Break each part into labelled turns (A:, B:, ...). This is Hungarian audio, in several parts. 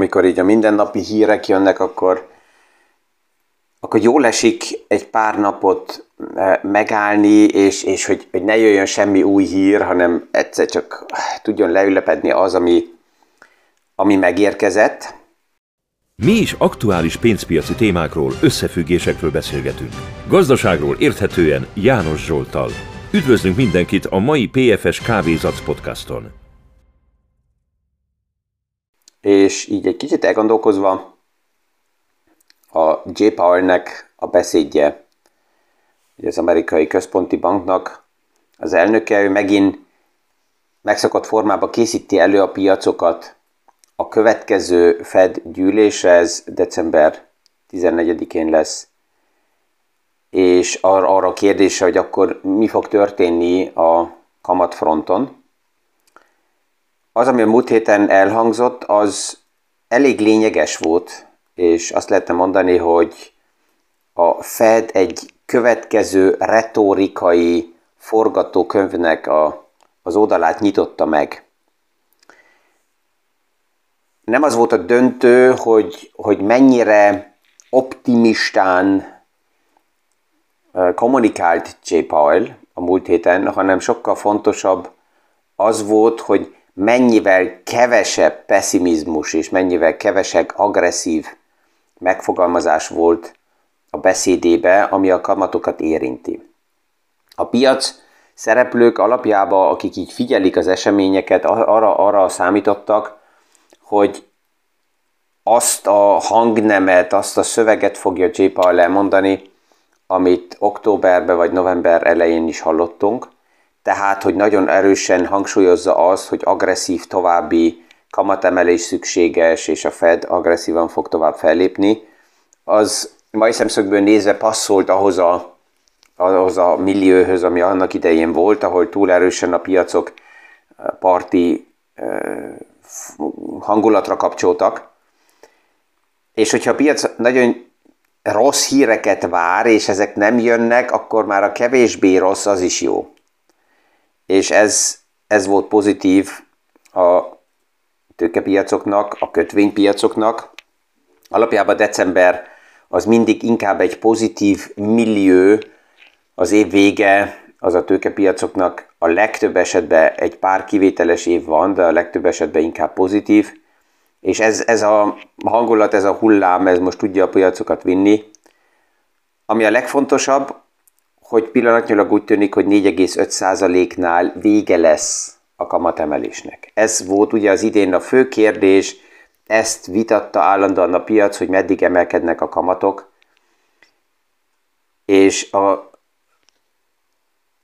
A: amikor így a mindennapi hírek jönnek, akkor, akkor jól esik egy pár napot megállni, és, és hogy, hogy ne jöjjön semmi új hír, hanem egyszer csak tudjon leülepedni az, ami, ami megérkezett.
B: Mi is aktuális pénzpiaci témákról, összefüggésekről beszélgetünk. Gazdaságról érthetően János Zsoltal. Üdvözlünk mindenkit a mai PFS Kávézac podcaston.
A: És így egy kicsit elgondolkozva a J. Powell-nek a beszédje, az amerikai központi banknak az elnöke, ő megint megszokott formában készíti elő a piacokat a következő Fed gyűlésre, ez december 14-én lesz, és arra, arra a kérdésre, hogy akkor mi fog történni a kamatfronton. Az, ami a múlt héten elhangzott, az elég lényeges volt, és azt lehetne mondani, hogy a Fed egy következő retorikai forgatókönyvnek a, az oldalát nyitotta meg nem az volt a döntő, hogy, hogy mennyire optimistán kommunikált J. Powell a múlt héten, hanem sokkal fontosabb az volt, hogy mennyivel kevesebb pessimizmus és mennyivel kevesebb agresszív megfogalmazás volt a beszédébe, ami a kamatokat érinti. A piac szereplők alapjában, akik így figyelik az eseményeket, arra, arra számítottak, hogy azt a hangnemet, azt a szöveget fogja J. Paul elmondani, amit októberben vagy november elején is hallottunk, tehát, hogy nagyon erősen hangsúlyozza azt, hogy agresszív további kamatemelés szükséges, és a Fed agresszívan fog tovább fellépni, az mai szemszögből nézve passzolt ahhoz a, ahhoz a millióhöz, ami annak idején volt, ahol túl erősen a piacok parti hangulatra kapcsoltak, és hogyha a piac nagyon rossz híreket vár, és ezek nem jönnek, akkor már a kevésbé rossz az is jó. És ez, ez volt pozitív a tőkepiacoknak, a kötvénypiacoknak. Alapjában december az mindig inkább egy pozitív millió, az év vége, az a tőkepiacoknak a legtöbb esetben egy pár kivételes év van, de a legtöbb esetben inkább pozitív, és ez, ez a hangulat, ez a hullám, ez most tudja a piacokat vinni. Ami a legfontosabb, hogy pillanatnyilag úgy tűnik, hogy 4,5%-nál vége lesz a kamatemelésnek. Ez volt ugye az idén a fő kérdés, ezt vitatta állandóan a piac, hogy meddig emelkednek a kamatok, és a,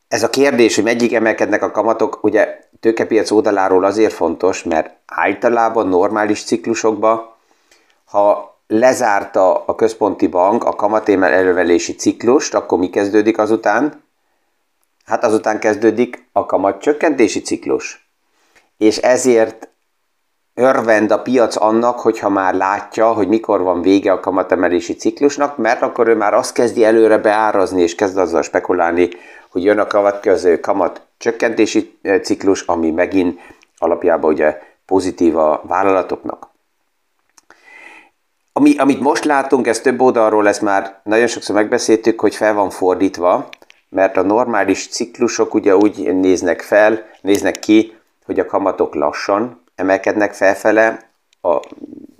A: ez a kérdés, hogy meddig emelkednek a kamatok, ugye tőkepiac oldaláról azért fontos, mert általában normális ciklusokban, ha lezárta a központi bank a kamatémel elővelési ciklust, akkor mi kezdődik azután? Hát azután kezdődik a kamat csökkentési ciklus. És ezért örvend a piac annak, hogyha már látja, hogy mikor van vége a kamatemelési ciklusnak, mert akkor ő már azt kezdi előre beárazni, és kezd azzal spekulálni, hogy jön a következő kamat csökkentési eh, ciklus, ami megint alapjában ugye pozitív a vállalatoknak. Ami, amit most látunk, ez több oldalról, ezt már nagyon sokszor megbeszéltük, hogy fel van fordítva, mert a normális ciklusok ugye úgy néznek fel, néznek ki, hogy a kamatok lassan emelkednek felfele, a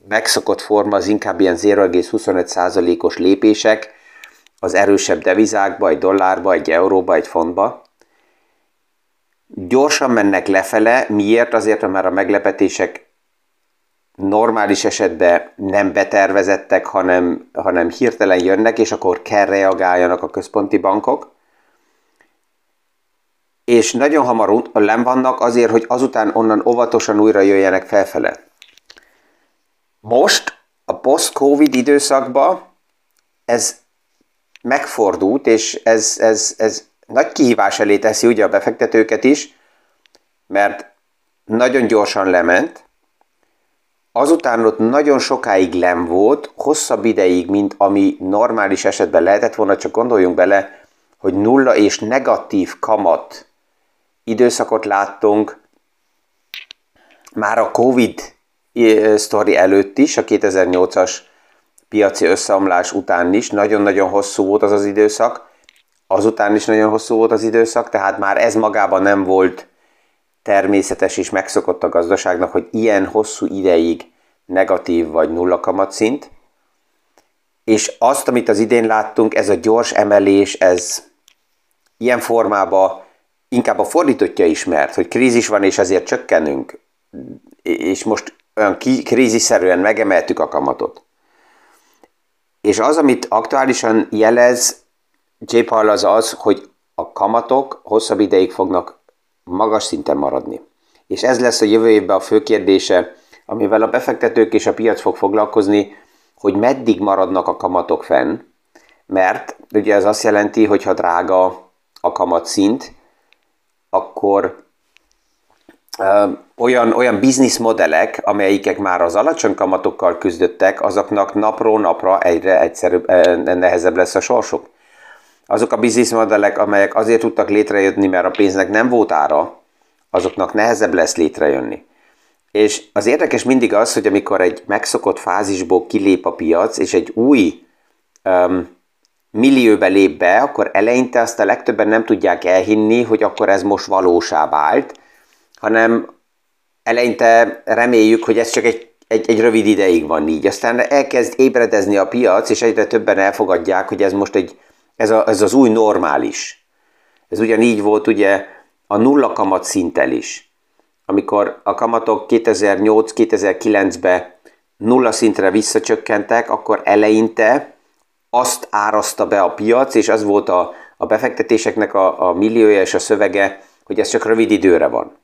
A: megszokott forma az inkább ilyen 0,25%-os lépések, az erősebb devizákba, egy dollárba, egy euróba, egy fontba. Gyorsan mennek lefele, miért? Azért, mert a meglepetések normális esetben nem betervezettek, hanem, hanem hirtelen jönnek, és akkor kell reagáljanak a központi bankok. És nagyon hamar nem vannak azért, hogy azután onnan óvatosan újra jöjjenek felfele. Most, a post-covid időszakban ez megfordult, és ez, ez, ez nagy kihívás elé teszi ugye a befektetőket is, mert nagyon gyorsan lement, azután ott nagyon sokáig lem volt, hosszabb ideig, mint ami normális esetben lehetett volna, csak gondoljunk bele, hogy nulla és negatív kamat időszakot láttunk már a Covid sztori előtt is, a 2008-as piaci összeomlás után is, nagyon-nagyon hosszú volt az az időszak, azután is nagyon hosszú volt az időszak, tehát már ez magában nem volt természetes és megszokott a gazdaságnak, hogy ilyen hosszú ideig negatív vagy nulla kamatszint, és azt, amit az idén láttunk, ez a gyors emelés, ez ilyen formában inkább a fordítottja ismert, hogy krízis van, és ezért csökkenünk, és most olyan kríziszerűen megemeltük a kamatot. És az, amit aktuálisan jelez J. Paul az az, hogy a kamatok hosszabb ideig fognak magas szinten maradni. És ez lesz a jövő évben a fő kérdése, amivel a befektetők és a piac fog foglalkozni, hogy meddig maradnak a kamatok fenn, mert ugye ez azt jelenti, hogy ha drága a kamatszint, akkor ö, olyan, olyan bizniszmodellek, amelyikek már az alacsony kamatokkal küzdöttek, azoknak napról napra egyre egyszerűbb, nehezebb lesz a sorsuk. Azok a bizniszmodellek, amelyek azért tudtak létrejönni, mert a pénznek nem volt ára, azoknak nehezebb lesz létrejönni. És az érdekes mindig az, hogy amikor egy megszokott fázisból kilép a piac, és egy új um, millióbe lép be, akkor eleinte azt a legtöbben nem tudják elhinni, hogy akkor ez most valósá vált, hanem eleinte reméljük, hogy ez csak egy, egy, egy rövid ideig van így. Aztán elkezd ébredezni a piac, és egyre többen elfogadják, hogy ez most egy, ez, a, ez az új normális. Ez ugyanígy volt ugye a nulla kamat szinttel is. Amikor a kamatok 2008-2009-ben nulla szintre visszacsökkentek, akkor eleinte azt árazta be a piac, és az volt a, a befektetéseknek a, a milliója és a szövege, hogy ez csak rövid időre van.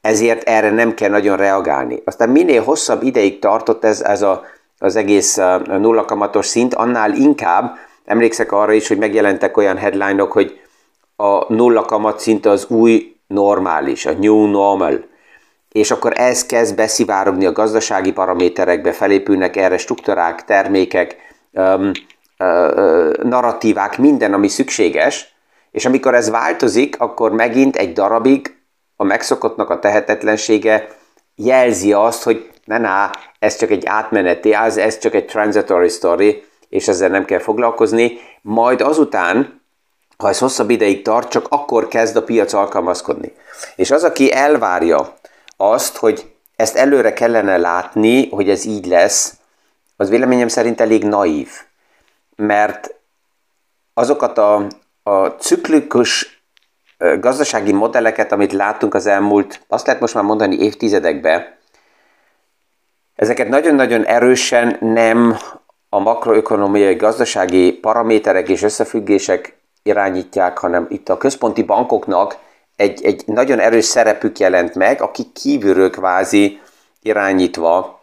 A: Ezért erre nem kell nagyon reagálni. Aztán minél hosszabb ideig tartott ez, ez a, az egész nullakamatos szint, annál inkább, emlékszek arra is, hogy megjelentek olyan headline-ok, hogy a nullakamat szint az új normális, a new normal. És akkor ez kezd beszivárogni a gazdasági paraméterekbe, felépülnek erre struktúrák, termékek, um, uh, narratívák, minden, ami szükséges, és amikor ez változik, akkor megint egy darabig a megszokottnak a tehetetlensége jelzi azt, hogy ne, na, ez csak egy átmeneti, ez, ez csak egy transitory story, és ezzel nem kell foglalkozni, majd azután, ha ez hosszabb ideig tart, csak akkor kezd a piac alkalmazkodni. És az, aki elvárja azt, hogy ezt előre kellene látni, hogy ez így lesz, az véleményem szerint elég naív. Mert azokat a, a ciklikus gazdasági modelleket, amit láttunk az elmúlt, azt lehet most már mondani évtizedekben, ezeket nagyon-nagyon erősen nem a makroökonomiai gazdasági paraméterek és összefüggések irányítják, hanem itt a központi bankoknak egy, egy nagyon erős szerepük jelent meg, akik kívülről kvázi irányítva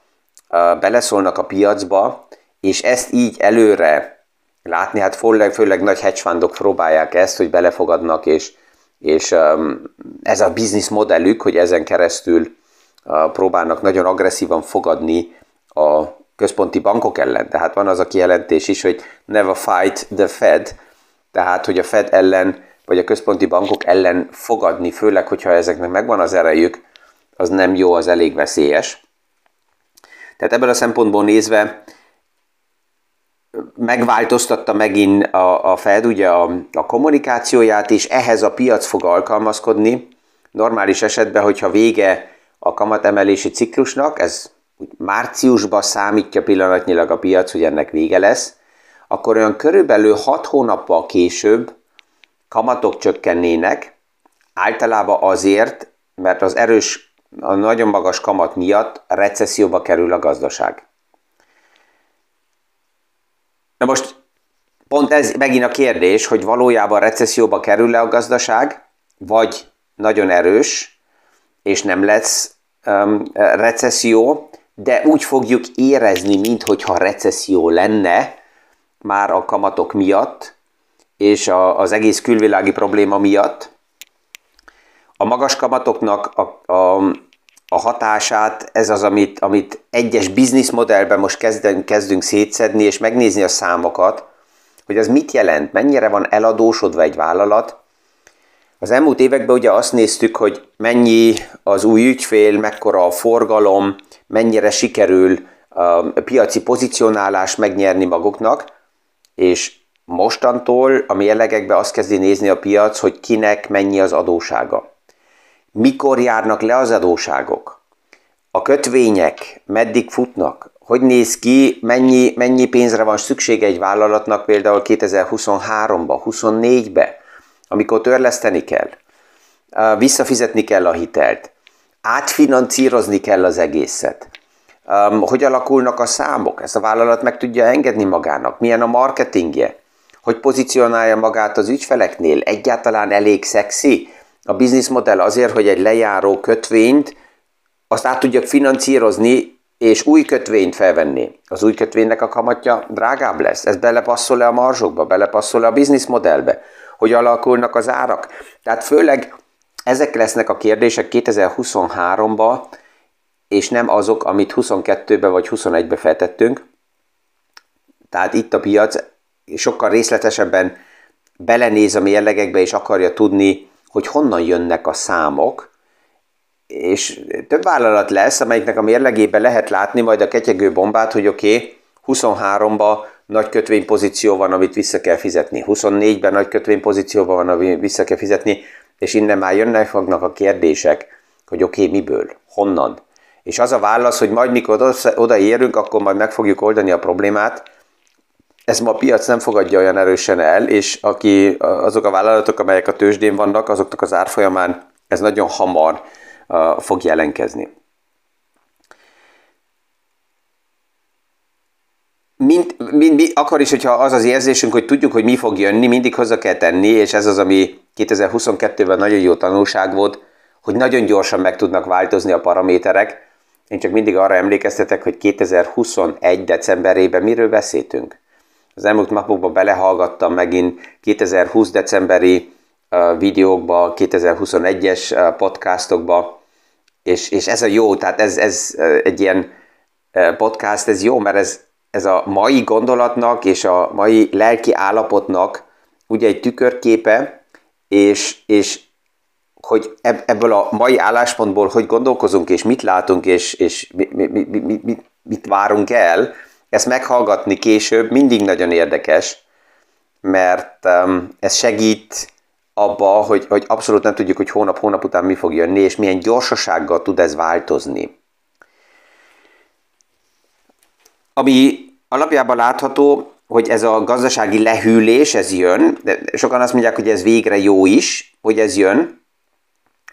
A: beleszólnak a piacba, és ezt így előre látni, hát főleg, főleg nagy hedgefundok próbálják ezt, hogy belefogadnak, és, és ez a business modellük, hogy ezen keresztül próbálnak nagyon agresszívan fogadni a központi bankok ellen. Tehát van az a kijelentés is, hogy never fight the Fed, tehát hogy a Fed ellen, vagy a központi bankok ellen fogadni, főleg, hogyha ezeknek megvan az erejük, az nem jó, az elég veszélyes. Tehát ebből a szempontból nézve megváltoztatta megint a, a Fed ugye a, a kommunikációját, és ehhez a piac fog alkalmazkodni. Normális esetben, hogyha vége a kamatemelési ciklusnak, ez márciusban számítja pillanatnyilag a piac, hogy ennek vége lesz, akkor olyan körülbelül 6 hónappal később kamatok csökkennének, általában azért, mert az erős a nagyon magas kamat miatt recesszióba kerül a gazdaság. Na most pont ez megint a kérdés, hogy valójában recesszióba kerül-e a gazdaság, vagy nagyon erős, és nem lesz um, recesszió, de úgy fogjuk érezni, mintha recesszió lenne már a kamatok miatt, és a, az egész külvilági probléma miatt, a magas kamatoknak a, a, a hatását, ez az, amit, amit egyes bizniszmodellben most kezdünk, kezdünk szétszedni, és megnézni a számokat, hogy az mit jelent, mennyire van eladósodva egy vállalat. Az elmúlt években ugye azt néztük, hogy mennyi az új ügyfél, mekkora a forgalom, mennyire sikerül a piaci pozicionálás megnyerni maguknak, és mostantól a mérlegekbe azt kezdi nézni a piac, hogy kinek mennyi az adósága. Mikor járnak le az adóságok? A kötvények meddig futnak? Hogy néz ki, mennyi, mennyi pénzre van szüksége egy vállalatnak például 2023-ba, 24-be, amikor törleszteni kell, visszafizetni kell a hitelt, átfinancírozni kell az egészet. Hogy alakulnak a számok? Ezt a vállalat meg tudja engedni magának? Milyen a marketingje? Hogy pozícionálja magát az ügyfeleknél? Egyáltalán elég szexi? A bizniszmodell azért, hogy egy lejáró kötvényt azt át tudjak financírozni, és új kötvényt felvenni. Az új kötvénynek a kamatja drágább lesz. Ez belepasszol-e a marzsokba, belepasszol-e a bizniszmodellbe? Hogy alakulnak az árak? Tehát főleg ezek lesznek a kérdések 2023-ba, és nem azok, amit 22-be vagy 21-be feltettünk. Tehát itt a piac sokkal részletesebben belenéz a mérlegekbe, és akarja tudni, hogy honnan jönnek a számok, és több vállalat lesz, amelyiknek a mérlegébe lehet látni majd a ketyegő bombát, hogy oké, okay, 23-ba nagy kötvénypozíció van, amit vissza kell fizetni. 24-ben nagy kötvénypozíció van, amit vissza kell fizetni, és innen már jönnek fognak a kérdések, hogy oké, okay, miből, honnan. És az a válasz, hogy majd mikor odaérünk, akkor majd meg fogjuk oldani a problémát, ez ma a piac nem fogadja olyan erősen el, és aki, azok a vállalatok, amelyek a tőzsdén vannak, azoknak az árfolyamán ez nagyon hamar uh, fog jelenkezni. Mind, mind, mind, akkor is, hogyha az az érzésünk, hogy tudjuk, hogy mi fog jönni, mindig hozzá kell tenni, és ez az, ami 2022-ben nagyon jó tanulság volt, hogy nagyon gyorsan meg tudnak változni a paraméterek. Én csak mindig arra emlékeztetek, hogy 2021. decemberében miről beszéltünk. Az elmúlt napokban belehallgattam megint 2020. decemberi videókba, 2021-es podcastokba, és, és ez a jó, tehát ez, ez egy ilyen podcast, ez jó, mert ez, ez a mai gondolatnak és a mai lelki állapotnak ugye egy tükörképe, és, és hogy ebből a mai álláspontból hogy gondolkozunk, és mit látunk, és, és mi, mi, mi, mi, mi, mit várunk el, ezt meghallgatni később mindig nagyon érdekes, mert um, ez segít abba, hogy, hogy abszolút nem tudjuk, hogy hónap-hónap után mi fog jönni, és milyen gyorsasággal tud ez változni. Ami alapjában látható, hogy ez a gazdasági lehűlés, ez jön, de sokan azt mondják, hogy ez végre jó is, hogy ez jön,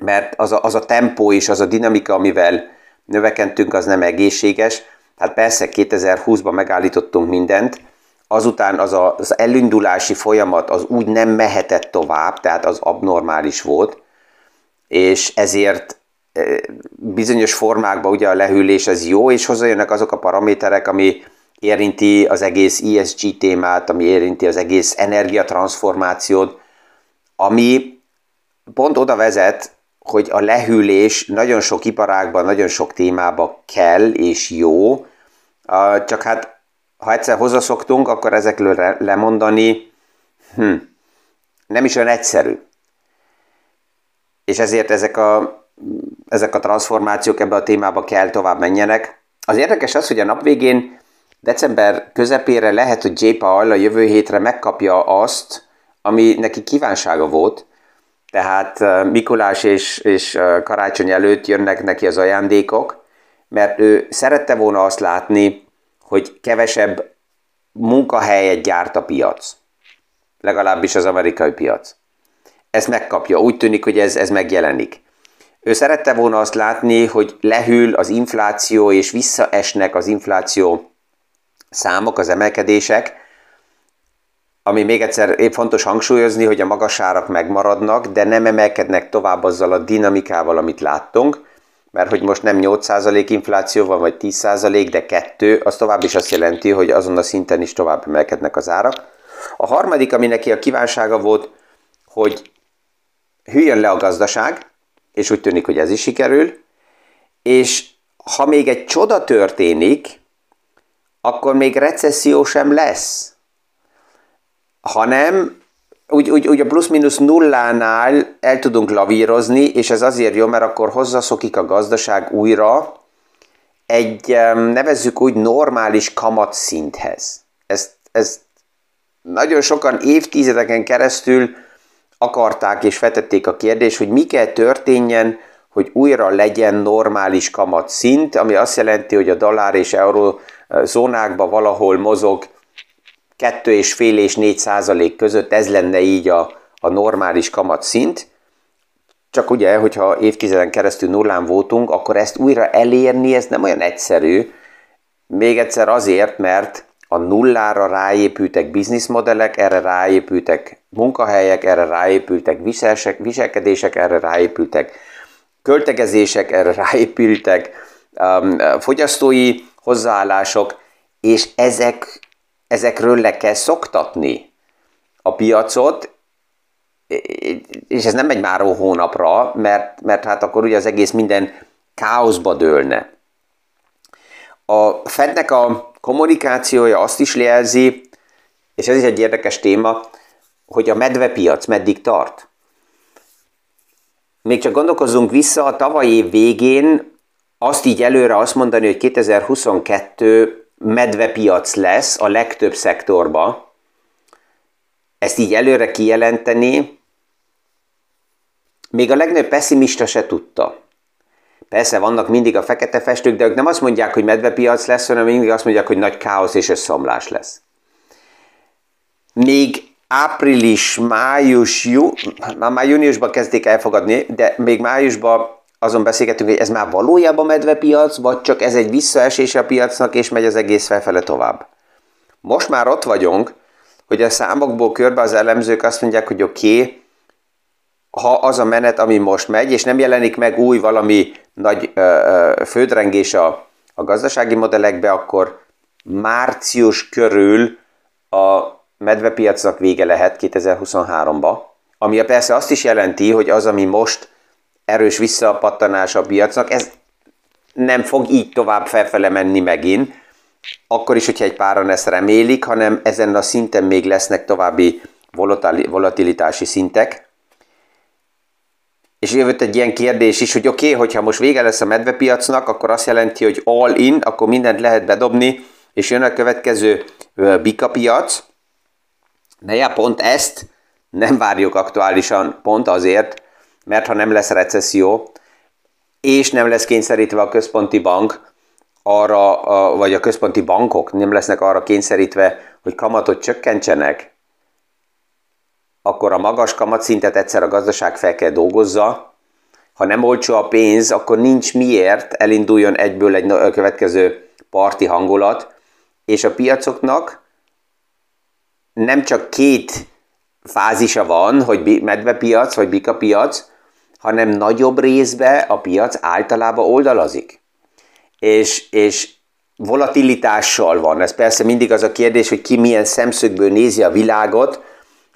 A: mert az a, az a tempó és az a dinamika, amivel növekedtünk, az nem egészséges. Hát persze 2020-ban megállítottunk mindent, azután az a, az elindulási folyamat az úgy nem mehetett tovább, tehát az abnormális volt, és ezért e, bizonyos formákban ugye a lehűlés ez jó, és hozzájönnek azok a paraméterek, ami érinti az egész ESG témát, ami érinti az egész energiatranszformációt, ami pont oda vezet, hogy a lehűlés nagyon sok iparágban, nagyon sok témában kell és jó, csak hát ha egyszer hozzászoktunk, akkor ezekről lemondani hm, nem is olyan egyszerű. És ezért ezek a, ezek a transformációk ebbe a témába kell tovább menjenek. Az érdekes az, hogy a nap végén december közepére lehet, hogy J. Paul a jövő hétre megkapja azt, ami neki kívánsága volt, tehát Mikulás és, és karácsony előtt jönnek neki az ajándékok, mert ő szerette volna azt látni, hogy kevesebb munkahelyet gyárt a piac. Legalábbis az amerikai piac. Ezt megkapja. Úgy tűnik, hogy ez, ez megjelenik. Ő szerette volna azt látni, hogy lehűl az infláció, és visszaesnek az infláció számok, az emelkedések, ami még egyszer épp fontos hangsúlyozni, hogy a magas árak megmaradnak, de nem emelkednek tovább azzal a dinamikával, amit láttunk, mert hogy most nem 8% infláció van, vagy 10%, de 2, az tovább is azt jelenti, hogy azon a szinten is tovább emelkednek az árak. A harmadik, ami neki a kívánsága volt, hogy hűljön le a gazdaság, és úgy tűnik, hogy ez is sikerül, és ha még egy csoda történik, akkor még recesszió sem lesz, hanem úgy, úgy, úgy a plusz-minusz nullánál el tudunk lavírozni, és ez azért jó, mert akkor hozzaszokik a gazdaság újra egy, nevezzük úgy, normális kamatszinthez. Ezt, ezt nagyon sokan évtizedeken keresztül akarták és vetették a kérdést, hogy mi kell történjen, hogy újra legyen normális kamatszint, ami azt jelenti, hogy a dollár és euró zónákban valahol mozog 2,5 és 4 százalék között, ez lenne így a, a normális kamatszint. Csak ugye, hogyha évtizeden keresztül nullán voltunk, akkor ezt újra elérni, ez nem olyan egyszerű. Még egyszer azért, mert a nullára ráépültek bizniszmodellek, erre ráépültek munkahelyek, erre ráépültek viselkedések, erre ráépültek költegezések, erre ráépültek um, fogyasztói hozzáállások, és ezek, ezekről le kell szoktatni a piacot, és ez nem megy már hónapra, mert, mert hát akkor ugye az egész minden káoszba dőlne. A Fednek a kommunikációja azt is jelzi, és ez is egy érdekes téma, hogy a medvepiac meddig tart. Még csak gondolkozzunk vissza, a tavalyi év végén azt így előre azt mondani, hogy 2022 medvepiac lesz a legtöbb szektorba, ezt így előre kijelenteni, még a legnagyobb pessimista se tudta. Persze vannak mindig a fekete festők, de ők nem azt mondják, hogy medvepiac lesz, hanem mindig azt mondják, hogy nagy káosz és összeomlás lesz. Még április, május, jú, már, már júniusban kezdték elfogadni, de még májusban azon beszélgetünk, hogy ez már valójában medvepiac, vagy csak ez egy visszaesés a piacnak, és megy az egész felfele tovább. Most már ott vagyunk, hogy a számokból körbe az elemzők azt mondják, hogy oké, okay, ha az a menet, ami most megy, és nem jelenik meg új valami nagy ö, ö, földrengés a, a gazdasági modellekbe, akkor március körül a medvepiacnak vége lehet 2023-ba, ami persze azt is jelenti, hogy az, ami most erős visszapattanás a piacnak, ez nem fog így tovább felfele menni megint, akkor is, hogyha egy páran ezt remélik, hanem ezen a szinten még lesznek további volatilitási szintek. És jövött egy ilyen kérdés is, hogy oké, okay, hogyha most vége lesz a medvepiacnak, akkor azt jelenti, hogy all in, akkor mindent lehet bedobni, és jön a következő bika piac. De ja, pont ezt nem várjuk aktuálisan, pont azért, mert ha nem lesz recesszió, és nem lesz kényszerítve a központi bank arra, vagy a központi bankok nem lesznek arra kényszerítve, hogy kamatot csökkentsenek, akkor a magas kamatszintet egyszer a gazdaság fel kell dolgozza. Ha nem olcsó a pénz, akkor nincs miért elinduljon egyből egy következő parti hangulat, és a piacoknak nem csak két fázisa van, hogy medvepiac vagy bikapiac, hanem nagyobb részbe a piac általában oldalazik. És, és volatilitással van. Ez persze mindig az a kérdés, hogy ki milyen szemszögből nézi a világot.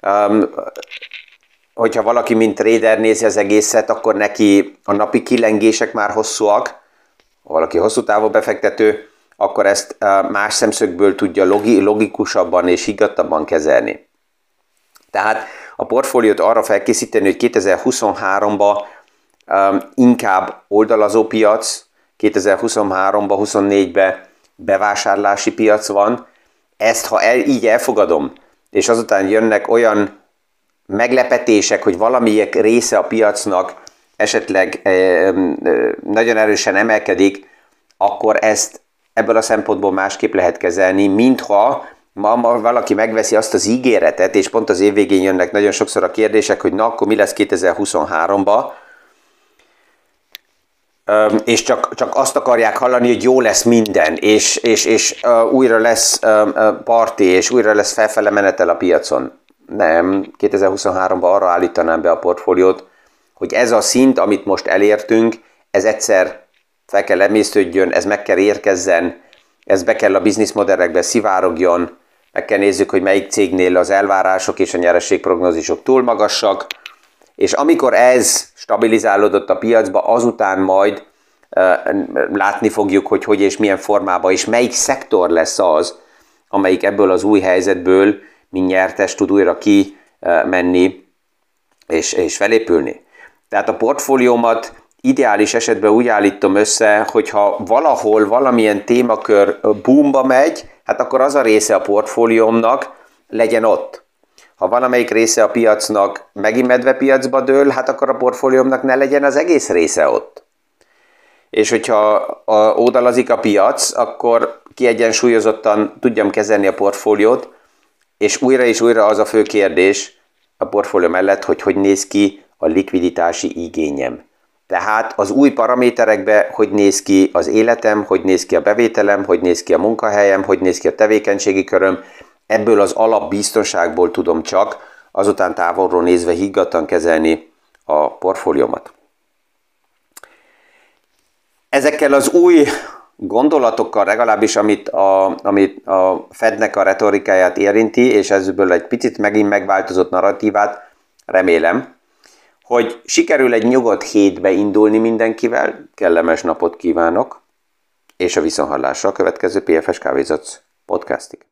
A: Um, hogyha valaki, mint trader nézi az egészet, akkor neki a napi kilengések már hosszúak. Ha valaki hosszú távú befektető, akkor ezt uh, más szemszögből tudja logi, logikusabban és higgadtabban kezelni. Tehát a portfóliót arra felkészíteni, hogy 2023-ban um, inkább oldalazó piac, 2023-ban, 24-ben bevásárlási piac van. Ezt, ha el, így elfogadom, és azután jönnek olyan meglepetések, hogy valamelyik része a piacnak esetleg e, nagyon erősen emelkedik, akkor ezt ebből a szempontból másképp lehet kezelni, mintha ma, ma valaki megveszi azt az ígéretet, és pont az év végén jönnek nagyon sokszor a kérdések, hogy na, akkor mi lesz 2023-ba, és csak, csak azt akarják hallani, hogy jó lesz minden, és, és, és uh, újra lesz parti, és újra lesz felfele menetel a piacon. Nem, 2023-ban arra állítanám be a portfóliót, hogy ez a szint, amit most elértünk, ez egyszer fel kell emésztődjön, ez meg kell érkezzen, ez be kell a bizniszmodellekbe szivárogjon, meg kell nézzük, hogy melyik cégnél az elvárások és a nyerességprognózisok túl magasak, és amikor ez stabilizálódott a piacba, azután majd látni fogjuk, hogy hogy és milyen formában, és melyik szektor lesz az, amelyik ebből az új helyzetből, mint nyertes tud újra kimenni és, és felépülni. Tehát a portfóliómat ideális esetben úgy állítom össze, hogyha valahol valamilyen témakör boomba megy, hát akkor az a része a portfóliómnak legyen ott. Ha valamelyik része a piacnak megint medvepiacba dől, hát akkor a portfóliómnak ne legyen az egész része ott. És hogyha a, ódalazik a piac, akkor kiegyensúlyozottan tudjam kezelni a portfóliót, és újra és újra az a fő kérdés a portfólió mellett, hogy hogy néz ki a likviditási igényem. Tehát az új paraméterekbe, hogy néz ki az életem, hogy néz ki a bevételem, hogy néz ki a munkahelyem, hogy néz ki a tevékenységi köröm, ebből az alapbiztonságból tudom csak azután távolról nézve higgadtan kezelni a portfóliómat. Ezekkel az új gondolatokkal, legalábbis amit a, amit a Fednek a retorikáját érinti, és ezből egy picit megint megváltozott narratívát, remélem, hogy sikerül egy nyugodt hétbe indulni mindenkivel, kellemes napot kívánok, és a viszonhallásra a következő PFS Kávézatsz podcastig.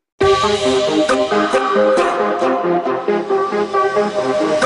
A: Thank you.